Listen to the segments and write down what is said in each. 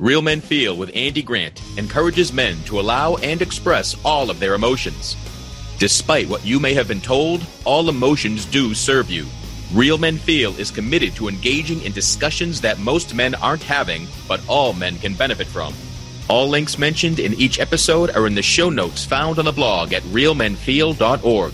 Real Men Feel with Andy Grant encourages men to allow and express all of their emotions. Despite what you may have been told, all emotions do serve you. Real Men Feel is committed to engaging in discussions that most men aren't having, but all men can benefit from. All links mentioned in each episode are in the show notes found on the blog at realmenfeel.org.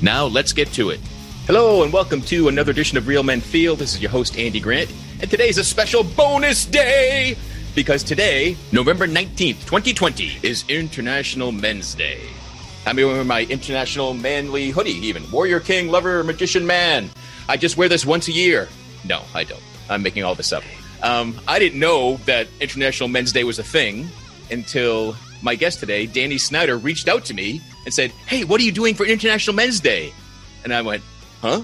Now let's get to it. Hello and welcome to another edition of Real Men Feel. This is your host Andy Grant, and today's a special bonus day because today, November 19th, 2020, is International Men's Day. I'm wearing my international manly hoodie, even. Warrior King, Lover, Magician Man. I just wear this once a year. No, I don't. I'm making all this up. Um, I didn't know that International Men's Day was a thing until my guest today, Dannie Snyder, reached out to me and said, Hey, what are you doing for International Men's Day? And I went, Huh?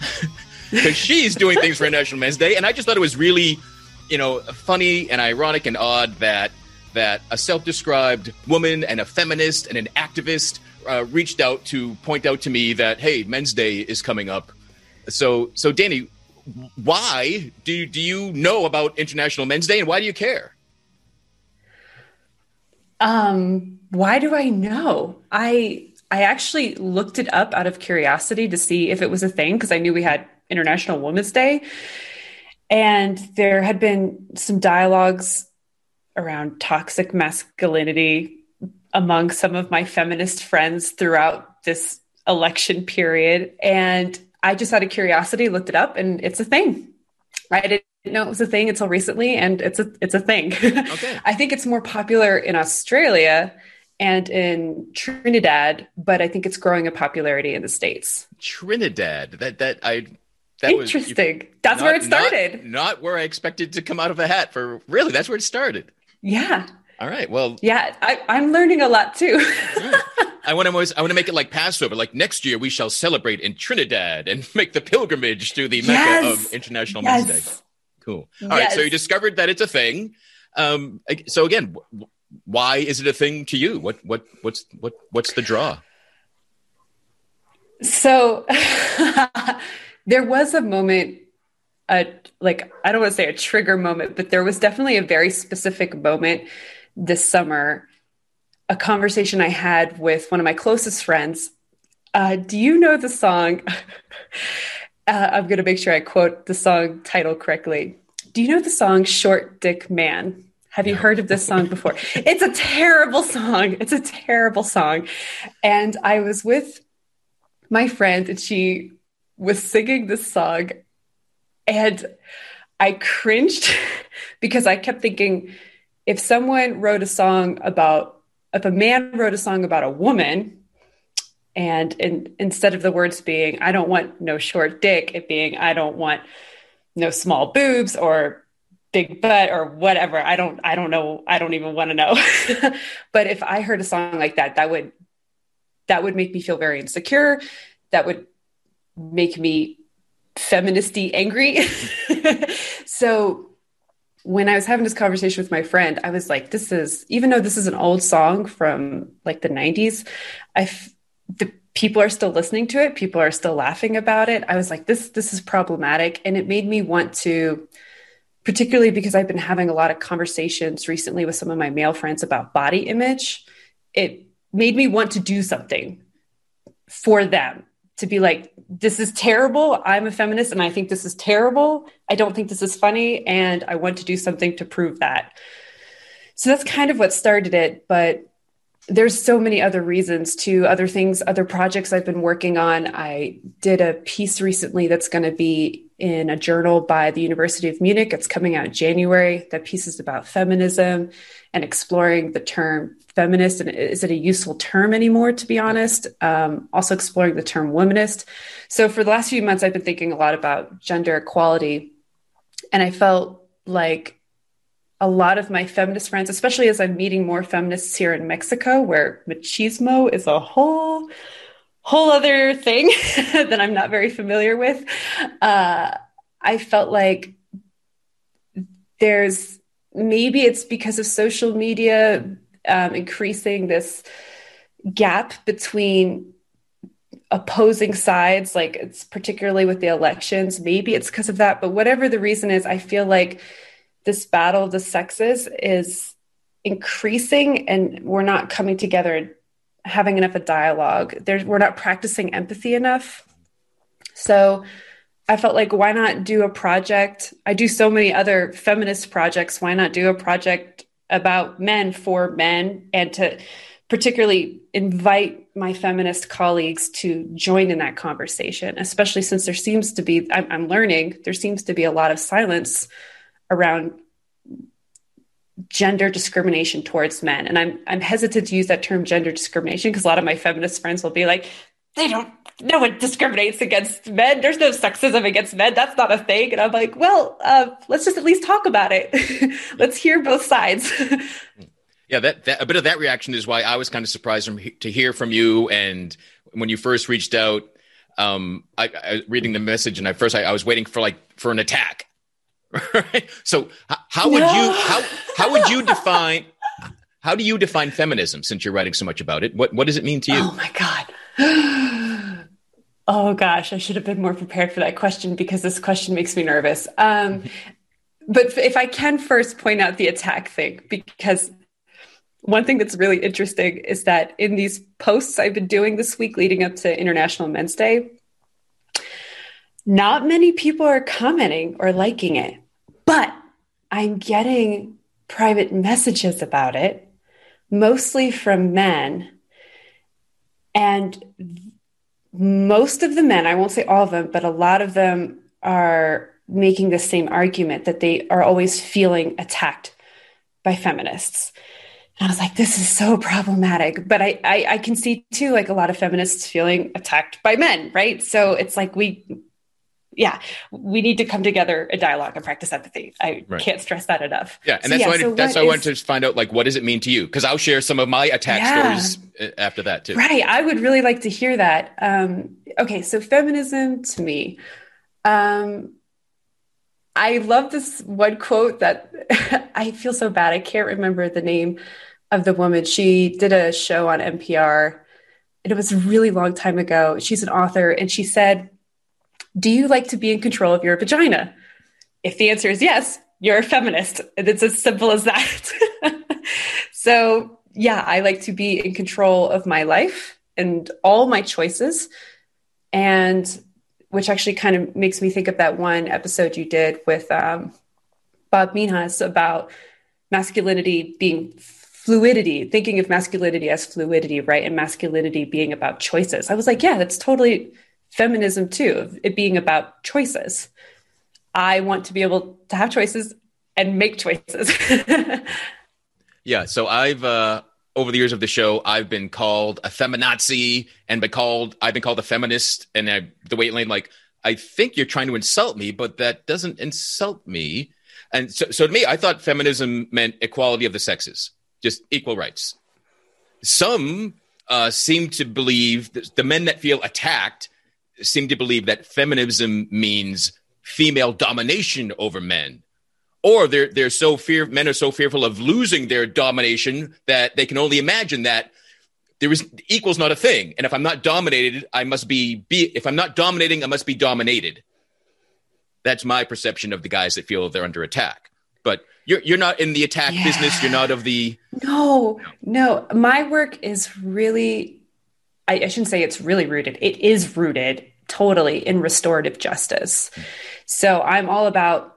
Because she's doing things for International Men's Day. And I just thought it was really you know, funny and ironic and odd that that a self-described woman and a feminist and an activist uh, reached out to point out to me that hey, Men's Day is coming up. So, so Dannie, why do do you know about International Men's Day and why do you care? Um, why do I know? I I actually looked it up out of curiosity to see if it was a thing because I knew we had International Women's Day. And there had been some dialogues around toxic masculinity among some of my feminist friends throughout this election period. And I just out of curiosity looked it up and it's a thing. I didn't know it was a thing until recently and it's a it's a thing. Okay. I think it's more popular in Australia and in Trinidad, but I think it's growing in popularity in the States. Trinidad. That that I that Interesting. Was, that's not, where it started. Not, not, where I expected to come out of a hat for really. That's where it started. Yeah. All right. Well. Yeah, I, am learning a lot too. I want to. I want to make it like Passover. Like next year, we shall celebrate in Trinidad and make the pilgrimage to the Mecca of International yes. Men's Day. Cool. All yes. right. So you discovered that it's a thing. Um, so again, why is it a thing to you? What what what's what what's the draw? So. there was a moment a like I don't want to say a trigger moment, but there was definitely a very specific moment this summer. A conversation I had with one of my closest friends. Uh, do you know the song? uh, I'm going to make sure I quote the song title correctly. Do you know the song "Short Dick Man"? Have you heard of this song before? it's a terrible song. It's a terrible song. And I was with my friend, and she was singing this song and I cringed because I kept thinking if someone wrote a song about, if a man wrote a song about a woman, and in, instead of the words being, I don't want no short dick, it being, I don't want no small boobs or big butt or whatever. I don't, I don't know. I don't even want to know. but if I heard a song like that, that would, that would make me feel very insecure. That would make me feministy angry. so when I was having this conversation with my friend, I was like, this is, even though this is an old song from like the 90s, I, f- the people are still listening to it. People are still laughing about it. I was like, this, this is problematic. And it made me want to, particularly because I've been having a lot of conversations recently with some of my male friends about body image. It made me want to do something for them to be like, this is terrible. I'm a feminist and I think this is terrible. I don't think this is funny. And I want to do something to prove that. So that's kind of what started it. But there's so many other reasons to other things, other projects I've been working on. I did a piece recently that's going to be in a journal by the University of Munich. It's coming out in January. That piece is about feminism and exploring the term feminist and is it a useful term anymore to be honest um, also exploring the term womanist so for the last few months i've been thinking a lot about gender equality and i felt like a lot of my feminist friends especially as i'm meeting more feminists here in mexico where machismo is a whole whole other thing that i'm not very familiar with. Uh, i felt like there's maybe it's because of social media um, increasing this gap between opposing sides like it's particularly with the elections maybe it's because of that but whatever the reason is i feel like this battle of the sexes is increasing and we're not coming together having enough of dialogue. There's, we're not practicing empathy enough. So I felt like, why not do a project? I do so many other feminist projects. Why not do a project about men for men and to particularly invite my feminist colleagues to join in that conversation, especially since there seems to be, I'm, I'm learning, there seems to be a lot of silence around gender discrimination towards men. And I'm I'm hesitant to use that term gender discrimination because a lot of my feminist friends will be like, they don't no one discriminates against men. There's no sexism against men. That's not a thing. And I'm like, well, uh, let's just at least talk about it. let's hear both sides. yeah, that, that, a bit of that reaction is why I was kind of surprised from, to hear from you. And when you first reached out, um, I, I reading the message, and at first I, I was waiting for like for an attack, right? So how would no. you how how would you define how do you define feminism since you're writing so much about it? What what does it mean to you? Oh my god. Oh gosh, I should have been more prepared for that question because this question makes me nervous. Um, but if I can first point out the attack thing, because one thing that's really interesting is that in these posts I've been doing this week leading up to International Men's Day, not many people are commenting or liking it, but I'm getting private messages about it, mostly from men. And most of the men, I won't say all of them, but a lot of them are making the same argument that they are always feeling attacked by feminists. And I was like, this is so problematic. But I, I, I can see too, like a lot of feminists feeling attacked by men, right? So it's like we yeah, we need to come together a dialogue and practice empathy. I right. can't stress that enough. Yeah, and so, that's yeah, why so that's why I wanted to find out like what does it mean to you? Because I'll share some of my attack yeah. stories uh, after that too. Right, I would really like to hear that. Um, okay, so feminism to me, um, I love this one quote that I feel so bad. I can't remember the name of the woman. She did a show on NPR. And it was a really long time ago. She's an author, and she said do you like to be in control of your vagina? If the answer is yes, you're a feminist. It's as simple as that. so, yeah, I like to be in control of my life and all my choices. And which actually kind of makes me think of that one episode you did with um, Bob Minhas about masculinity being fluidity, thinking of masculinity as fluidity, right? And masculinity being about choices. I was like, yeah, that's totally feminism too, it being about choices. I want to be able to have choices and make choices. yeah. So I've, uh, over the years of the show, I've been called a feminazi and been called, I've been called a feminist. And I, the way lane, like, I think you're trying to insult me, but that doesn't insult me. And so, so to me, I thought feminism meant equality of the sexes, just equal rights. Some uh, seem to believe that the men that feel attacked seem to believe that feminism means female domination over men. Or they're they're so fear men are so fearful of losing their domination that they can only imagine that there is equals not a thing. And if i'm not dominated i must be be if i'm not dominating i must be dominated. That's my perception of the guys that feel they're under attack. But you're you're not in the attack yeah. business. You're not of the no no. My work is really I, I shouldn't say it's really rooted, it is rooted totally in restorative justice. So I'm all about,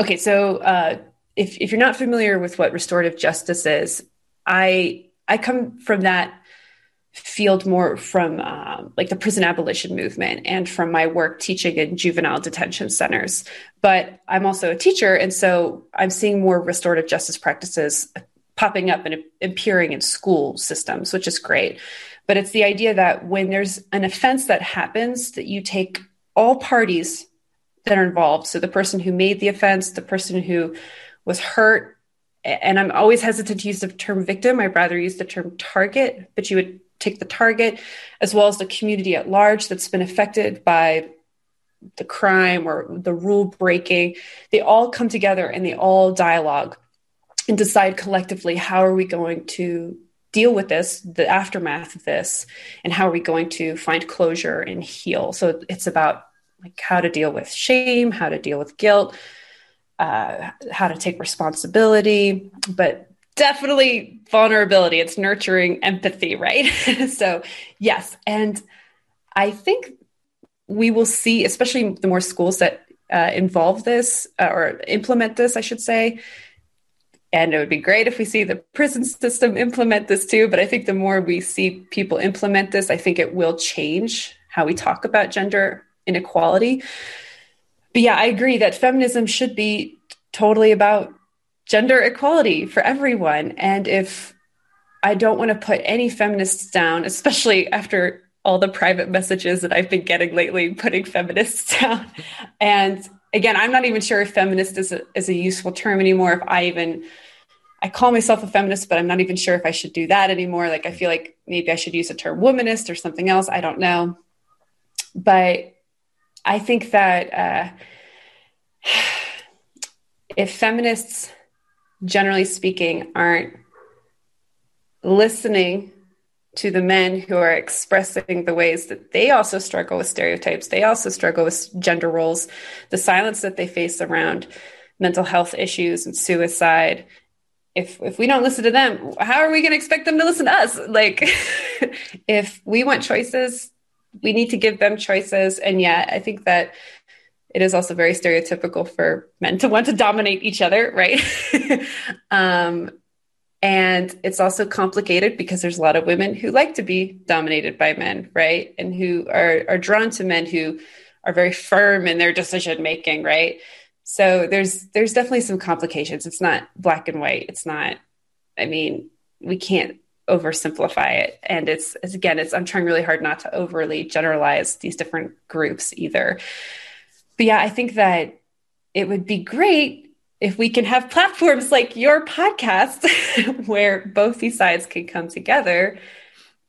okay, so uh, if, if you're not familiar with what restorative justice is, I, I come from that field more from um, like the prison abolition movement and from my work teaching in juvenile detention centers. But I'm also a teacher, and so I'm seeing more restorative justice practices popping up and appearing in school systems, which is great. But it's the idea that when there's an offense that happens, that you take all parties that are involved. So the person who made the offense, the person who was hurt, and I'm always hesitant to use the term victim. I'd rather use the term target, but you would take the target as well as the community at large that's been affected by the crime or the rule breaking. They all come together and they all dialogue and decide collectively how are we going to deal with this, the aftermath of this, and how are we going to find closure and heal? So it's about like how to deal with shame, how to deal with guilt. uh, how to take responsibility, but definitely vulnerability. It's nurturing empathy, right? so, yes. And I think we will see, especially the more schools that uh, involve this uh, or implement this, I should say. And it would be great if we see the prison system implement this too. But I think the more we see people implement this, I think it will change how we talk about gender inequality. But yeah, I agree that feminism should be totally about gender equality for everyone. And if I don't want to put any feminists down, especially after all the private messages that I've been getting lately, putting feminists down. And again, I'm not even sure if feminist is a, is a useful term anymore. If I even, I call myself a feminist, but I'm not even sure if I should do that anymore. Like, I feel like maybe I should use the term womanist or something else. I don't know. But I think that uh, if feminists, generally speaking, aren't listening to the men who are expressing the ways that they also struggle with stereotypes, they also struggle with gender roles, the silence that they face around mental health issues and suicide. If if we don't listen to them, how are we going to expect them to listen to us? Like, if we want choices, we need to give them choices. And yet, I think that it is also very stereotypical for men to want to dominate each other, right? um, and it's also complicated because there's a lot of women who like to be dominated by men, right? And who are, are drawn to men who are very firm in their decision making, right? So there's there's definitely some complications. It's not black and white. It's not, I mean, we can't oversimplify it. And it's, it's again, it's I'm trying really hard not to overly generalize these different groups either. But yeah, I think that it would be great if we can have platforms like your podcast where both these sides can come together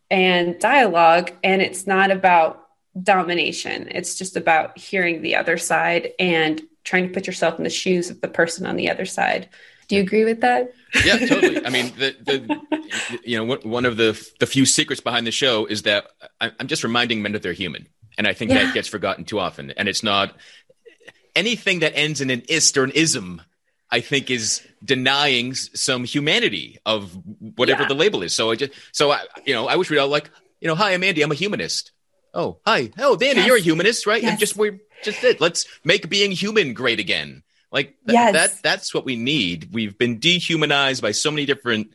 and dialogue and it's not about domination. It's just about hearing the other side and trying to put yourself in the shoes of the person on the other side. Do you agree with that? Yeah totally. I mean the, the you know one of the the few secrets behind the show is that i'm just reminding men that they're human and i think yeah. that gets forgotten too often. And it's not anything that ends in an ist or an ism I think is denying some humanity of whatever yeah. the label is. So I just, so I, you know, I wish we'd all like, you know, hi, I'm Andy. I'm a humanist. Oh, hi. Oh, Dannie, yes. you're a humanist, right? Yes. And just, we're just it. Let's make being human great again. Like th- yes. that, that's what we need. We've been dehumanized by so many different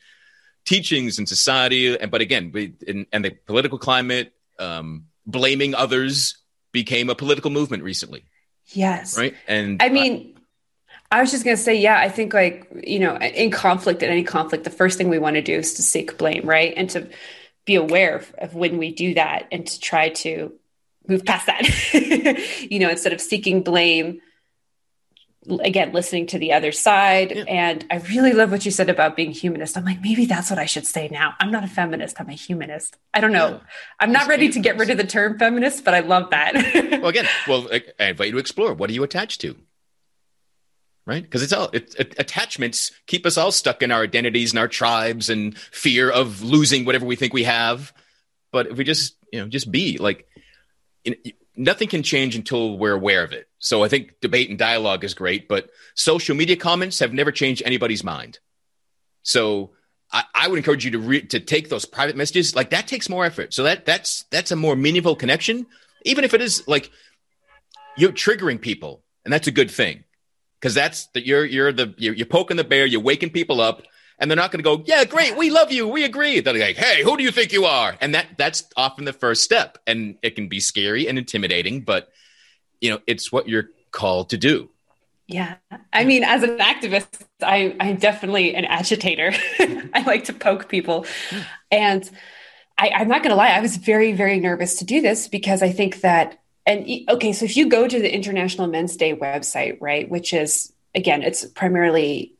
teachings in society. And, but again, we, in, and the political climate, um, blaming others became a political movement recently. Yes. Right. And I mean, I was just going to say, yeah, I think like, you know, in conflict, in any conflict, the first thing we want to do is to seek blame, right? And to be aware of, when we do that and to try to move past that, you know, instead of seeking blame, again, listening to the other side. Yeah. And I really love what you said about being humanist. I'm like, maybe that's what I should say now. I'm not a feminist, I'm a humanist. I don't know. Yeah. I'm not ready to get rid of the term feminist, but I love that. well, again, well, I invite you to explore. What are you attached to? Right? Because it's all it, it, attachments keep us all stuck in our identities and our tribes and fear of losing whatever we think we have. But if we just you know just be like, know, nothing can change until we're aware of it. So I think debate and dialogue is great, but social media comments have never changed anybody's mind. So I, I would encourage you to re- to take those private messages. Like that takes more effort. So that that's that's a more meaningful connection, even if it is like you're triggering people, and that's a good thing because that's that you're you're the you're, you're poking the bear, you're waking people up, and they're not going to go, yeah, great, we love you, we agree. They're like, hey, who do you think you are? And that that's often the first step, and it can be scary and intimidating, but you know, it's what you're called to do. Yeah. I mean, as an activist, I, I'm definitely an agitator. I like to poke people. And I, I'm not going to lie, I was very, very nervous to do this because I think that and okay, so if you go to the International Men's Day website, right, which is again, it's primarily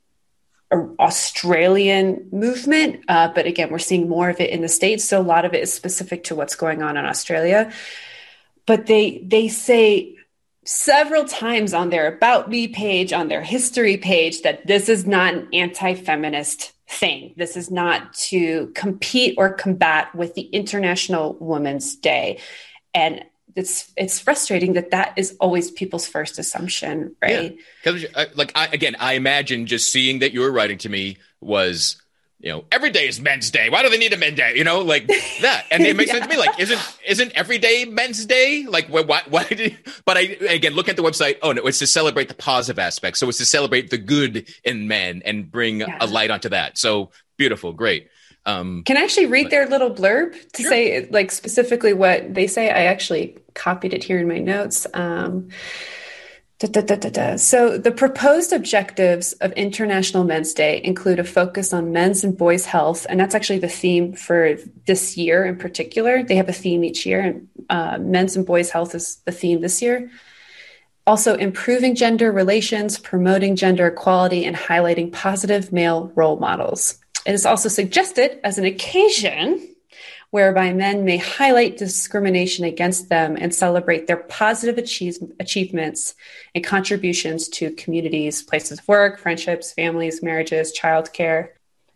an Australian movement, uh, but again, we're seeing more of it in the states. So a lot of it is specific to what's going on in Australia. But they they say several times on their about me page, on their history page, that this is not an anti-feminist thing. This is not to compete or combat with the International Women's Day. And it's it's frustrating that that is always people's first assumption, right? Because yeah. like I, again, I imagine just seeing that you were writing to me was you know, every day is men's day. Why do they need a men's day? You know, like that. And it makes yeah. sense to me. Like, isn't isn't every day men's day? Like, why? Why? Did, but I again look at the website. Oh no, it's to celebrate the positive aspects. So it's to celebrate the good in men and bring yeah. a light onto that. So beautiful, great. Um, Can I actually read but, their little blurb to sure. say like specifically what they say? I actually copied it here in my notes. Um, Da, da, da, so, the proposed objectives of International Men's Day include a focus on men's and boys' health, and that's actually the theme for this year in particular. They have a theme each year, and uh, men's and boys' health is the theme this year. Also, improving gender relations, promoting gender equality, and highlighting positive male role models. It is also suggested as an occasion whereby men may highlight discrimination against them and celebrate their positive achieve- achievements and contributions to communities, places of work, friendships, families, marriages, childcare.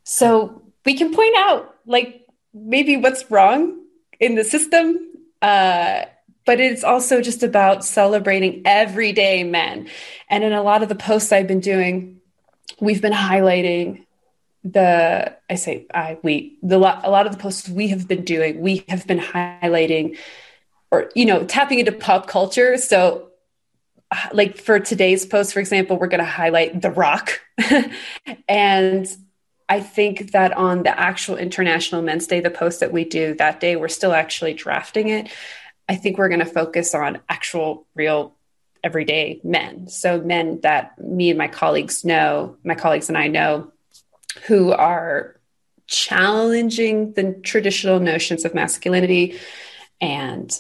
So we can point out, like, maybe what's wrong in the system. Uh, but it's also just about celebrating everyday men. And in a lot of the posts I've been doing, we've been highlighting the I say I we the a lot of the posts we have been doing we have been highlighting or you know tapping into pop culture. So uh, like for today's post for example we're going to highlight the rock. And I think that on the actual International Men's Day the post that we do that day we're still actually drafting it. I think we're going to focus on actual real everyday men. So men that me and my colleagues know my colleagues and I know who are challenging the traditional notions of masculinity. And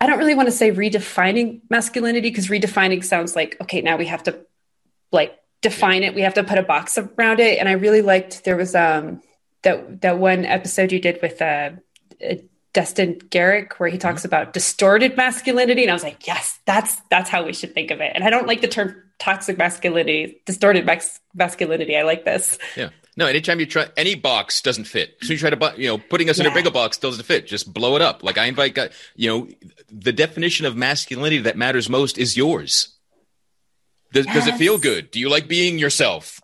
I don't really want to say redefining masculinity because redefining sounds like okay now we have to like define it. We have to put a box around it. And I really liked there was um that that one episode you did with uh, uh Destin Gerek where he talks mm-hmm. about distorted masculinity. And I was like yes that's that's how we should think of it. And I don't like the term toxic masculinity distorted max- masculinity. I like this. Yeah no, anytime you try any box doesn't fit. So you try to, you know, putting us yeah. in a bigger box doesn't fit. Just blow it up. Like I invite, guys, you know, the definition of masculinity that matters most is yours. Does, yes. does it feel good? Do you like being yourself?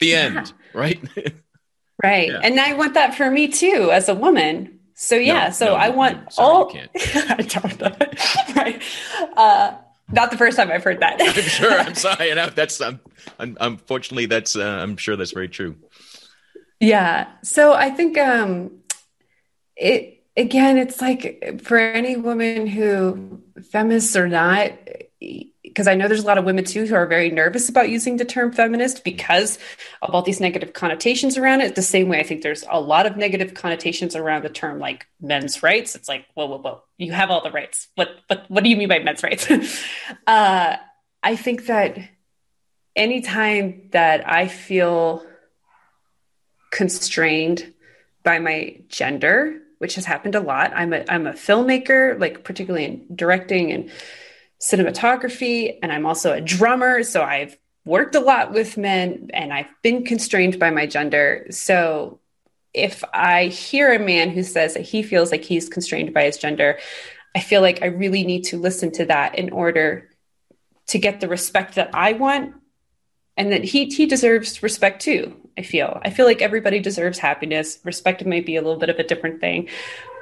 The end, yeah. right? right. Yeah. And I want that for me too, as a woman. So yeah, no, so no, I want sorry, all. I don't know. right. Uh, not the first time I've heard that. I'm sure. I'm sorry. know that's um, unfortunately that's uh, I'm sure that's very true. Yeah. So I think um, it again, it's like for any woman who feminists or not, because I know there's a lot of women too who are very nervous about using the term feminist because of all these negative connotations around it. The same way I think there's a lot of negative connotations around the term like men's rights. It's like, whoa, whoa, whoa, you have all the rights. What, what, what do you mean by men's rights? uh, I think that anytime that I feel constrained by my gender, which has happened a lot. I'm a I'm a filmmaker, like particularly in directing and cinematography, and I'm also a drummer. So I've worked a lot with men and I've been constrained by my gender. So if I hear a man who says that he feels like he's constrained by his gender, I feel like I really need to listen to that in order to get the respect that I want and that he he deserves respect too. I feel. I feel like everybody deserves happiness. Respect might be a little bit of a different thing.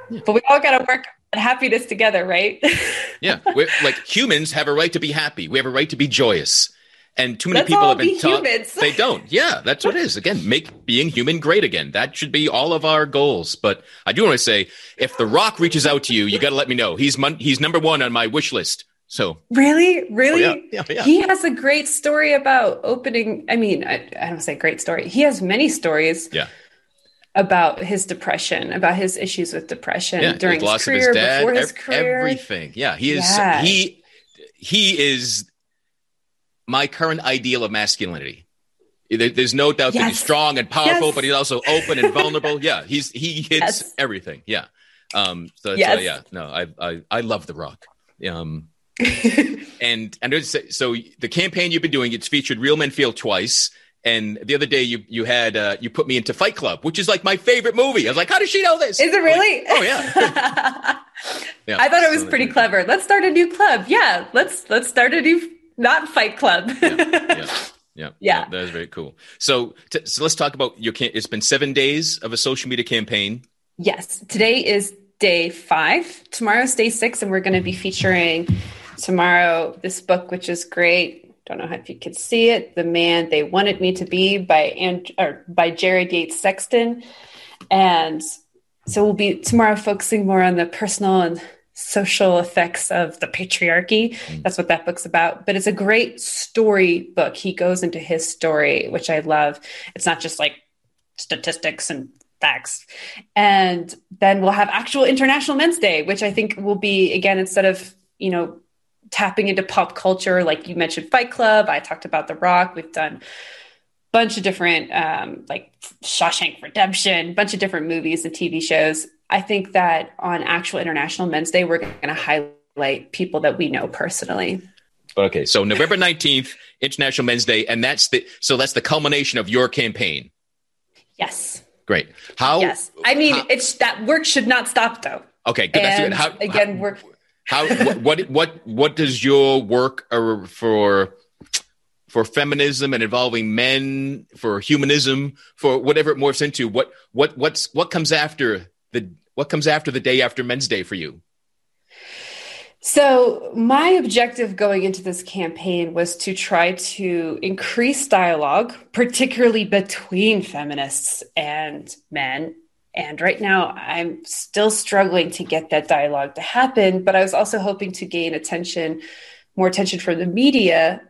But we all got to work happiness together, right? yeah. We're, like humans have a right to be happy. We have a right to be joyous. And too many Let's people have been be taught humans. they don't. Yeah, that's what it is. Again, make being human great again. That should be all of our goals. But I do want to say, if The Rock reaches out to you, you got to let me know. He's mon- he's number one on my wish list. So really, really, oh, yeah, yeah, yeah. he has a great story about opening. I mean, I, I don't say great story. He has many stories. Yeah. About his depression, about his issues with depression yeah, during his, his career, his dad, before his ev- career, everything. Yeah, he is. Yeah. He he is my current ideal of masculinity. there's no doubt yes. that he's strong and powerful, yes. but he's also open and vulnerable. yeah, he's he hits yes. everything. Yeah. Um. So yes. Yeah. No, I I I love The Rock. Um. and and so the campaign you've been doing, it's featured Real Men Feel twice, And the other day, you you had uh, you put me into Fight Club, which is like my favorite movie. I was like, how does she know this? Is it really? Like, oh yeah. yeah. I thought it was so pretty clever. Let's start a new club. Yeah, let's let's start a new not Fight Club. yeah, yeah. Yeah, yeah, that is very cool. So, t- so let's talk about your. Cam- it's been seven days of a social media campaign. Yes, today is day five. Tomorrow's day six, and we're going to be featuring tomorrow this book, which is great don't know if you could see it, The Man They Wanted Me to Be by and or by Jared Yates Sexton. And so we'll be tomorrow focusing more on the personal and social effects of the patriarchy. Mm. That's what that book's about. But it's a great story book. He goes into his story, which I love. It's not just like statistics and facts. And then we'll have actual International Men's Day, which I think will be again instead of, you know, tapping into pop culture, like you mentioned Fight Club. I talked about The Rock. We've done a bunch of different, um, like Shawshank Redemption, bunch of different movies and TV shows. I think that on actual International Men's Day, we're going to highlight people that we know personally. Okay, so November 19th, International Men's Day, and that's the so that's the culmination of your campaign. Yes. Great. How? Yes. I mean, how, it's that work should not stop though. Okay, good. And how, again, how, we're how what, what what what does your work uh, for for feminism and involving men for humanism for whatever it morphs into what what what's what comes after the what comes after the day after men's day for you? So my objective going into this campaign was to try to increase dialogue particularly between feminists and men and right now, I'm still struggling to get that dialogue to happen. But I was also hoping to gain attention, more attention from the media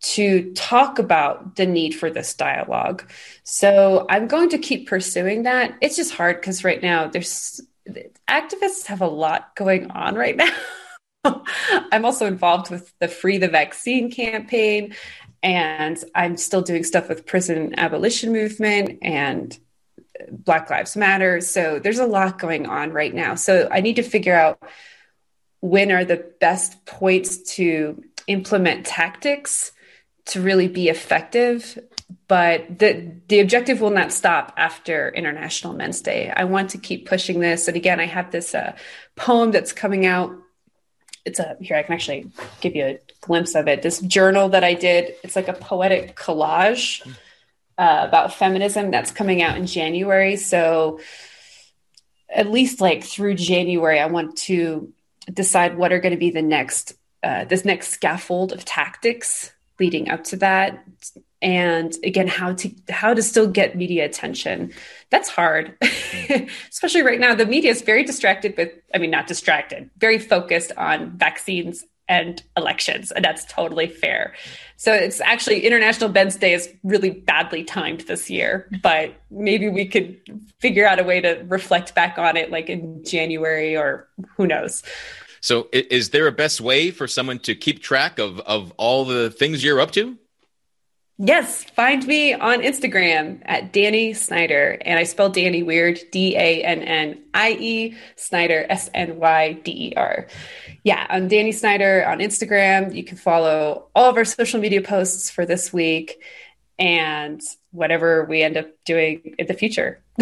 to talk about the need for this dialogue. So I'm going to keep pursuing that. It's just hard because right now there's activists have a lot going on right now. I'm also involved with the Free the Vaccine campaign, and I'm still doing stuff with prison abolition movement and Black Lives Matter. So there's a lot going on right now. So I need to figure out when are the best points to implement tactics to really be effective. But the the objective will not stop after International Men's Day. I want to keep pushing this. And again, I have this uh, poem that's coming out. It's a here I can actually give you a glimpse of it. This journal that I did. It's like a poetic collage uh, about feminism that's coming out in January. So at least like through January, I want to decide what are going to be the next uh, this next scaffold of tactics leading up to that. And again how to how to still get media attention. That's hard especially right now. The media is very distracted with i mean not distracted very focused on vaccines and elections, and that's totally fair. So it's actually International Men's Day is really badly timed this year, but maybe we could figure out a way to reflect back on it like in January or who knows. So is there a best way for someone to keep track of of all the things you're up to? Yes, find me on Instagram at Dannie Snyder. And I spell Danny weird D A N N I E Snyder, S N Y D E R. Yeah, I'm Dannie Snyder on Instagram. You can follow all of our social media posts for this week and whatever we end up doing in the future.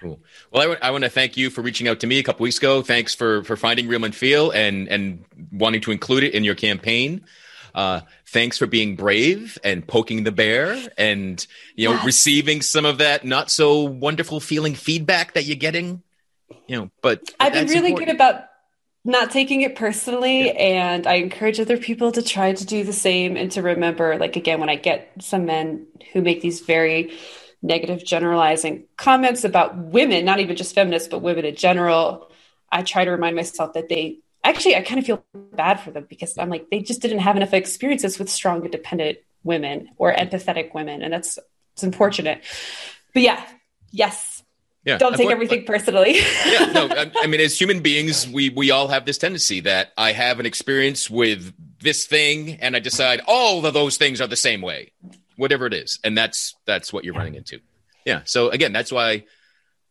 cool. Well, I, w- I want to thank you for reaching out to me a couple weeks ago. Thanks for for finding Real Men Feel and and wanting to include it in your campaign. Uh, thanks for being brave and poking the bear and you know yes. receiving some of that not so wonderful feeling feedback that you're getting. You know, but, I've been really important. good about not taking it personally yeah. and i encourage other people to try to do the same and to remember like again when i get some men who make these very negative generalizing comments about women not even just feminists but women in general i try to remind myself that they actually, I kind of feel bad for them because I'm like, they just didn't have enough experiences with strong, independent women or empathetic women. And that's, it's unfortunate. But yeah, yes. Yeah, Don't take everything personally. yeah, no, I, I mean, as human beings, we we all have this tendency that I have an experience with this thing, and I decide all of those things are the same way, whatever it is, and that's that's what you're running into. Yeah. So again, that's why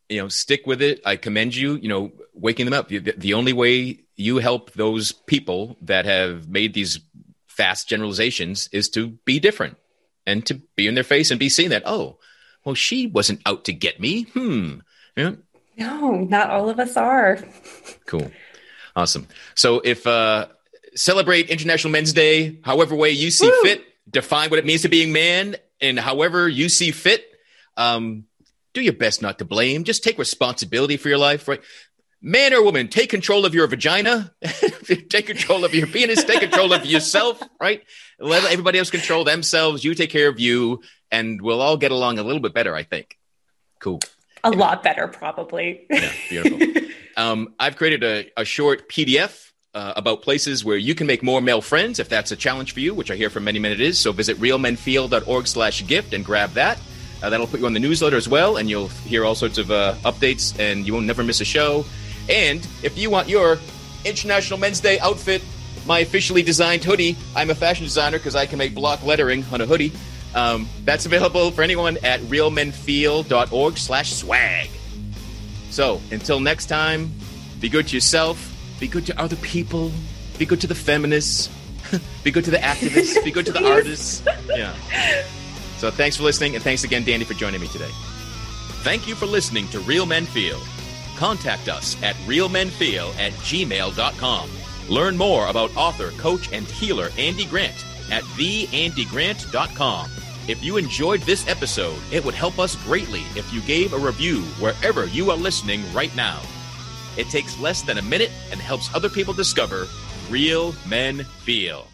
you know stick with it. I commend you. You know, waking them up. The, the only way you help those people that have made these fast generalizations is to be different and to be in their face and be seen that, oh, well, she wasn't out to get me. Hmm. Yeah. No, not all of us are. Cool. Awesome. So if uh celebrate International Men's Day however way you see Woo! fit, define what it means to being man and however you see fit. Um do your best not to blame. Just take responsibility for your life, right? Man or woman, take control of your vagina, take control of your penis, take control of yourself, right? Let everybody else control themselves. You take care of you, and we'll all get along a little bit better, I think. Cool. A lot better, probably. Yeah, beautiful. um, I've created a, a short PDF uh, about places where you can make more male friends if that's a challenge for you, which I hear from many men it is. So visit realmenfeel.org slash gift and grab that. Uh, that'll put you on the newsletter as well, and you'll hear all sorts of uh, updates, and you won't never miss a show. And if you want your International Men's Day outfit, my officially designed hoodie, I'm a fashion designer because I can make block lettering on a hoodie. Um, that's available for anyone at realmenfeel.org slash swag. So until next time, be good to yourself, be good to other people, be good to the feminists, be good to the activists, be good to the artists. Yeah. So thanks for listening, and thanks again, Dannie, for joining me today. Thank you for listening to Real Men Feel. Contact us at realmenfeel at gmail.com. Learn more about author, coach, and healer Andy Grant at theandygrant.com. If you enjoyed this episode, it would help us greatly if you gave a review wherever you are listening right now. It takes less than a minute and helps other people discover Real Men Feel.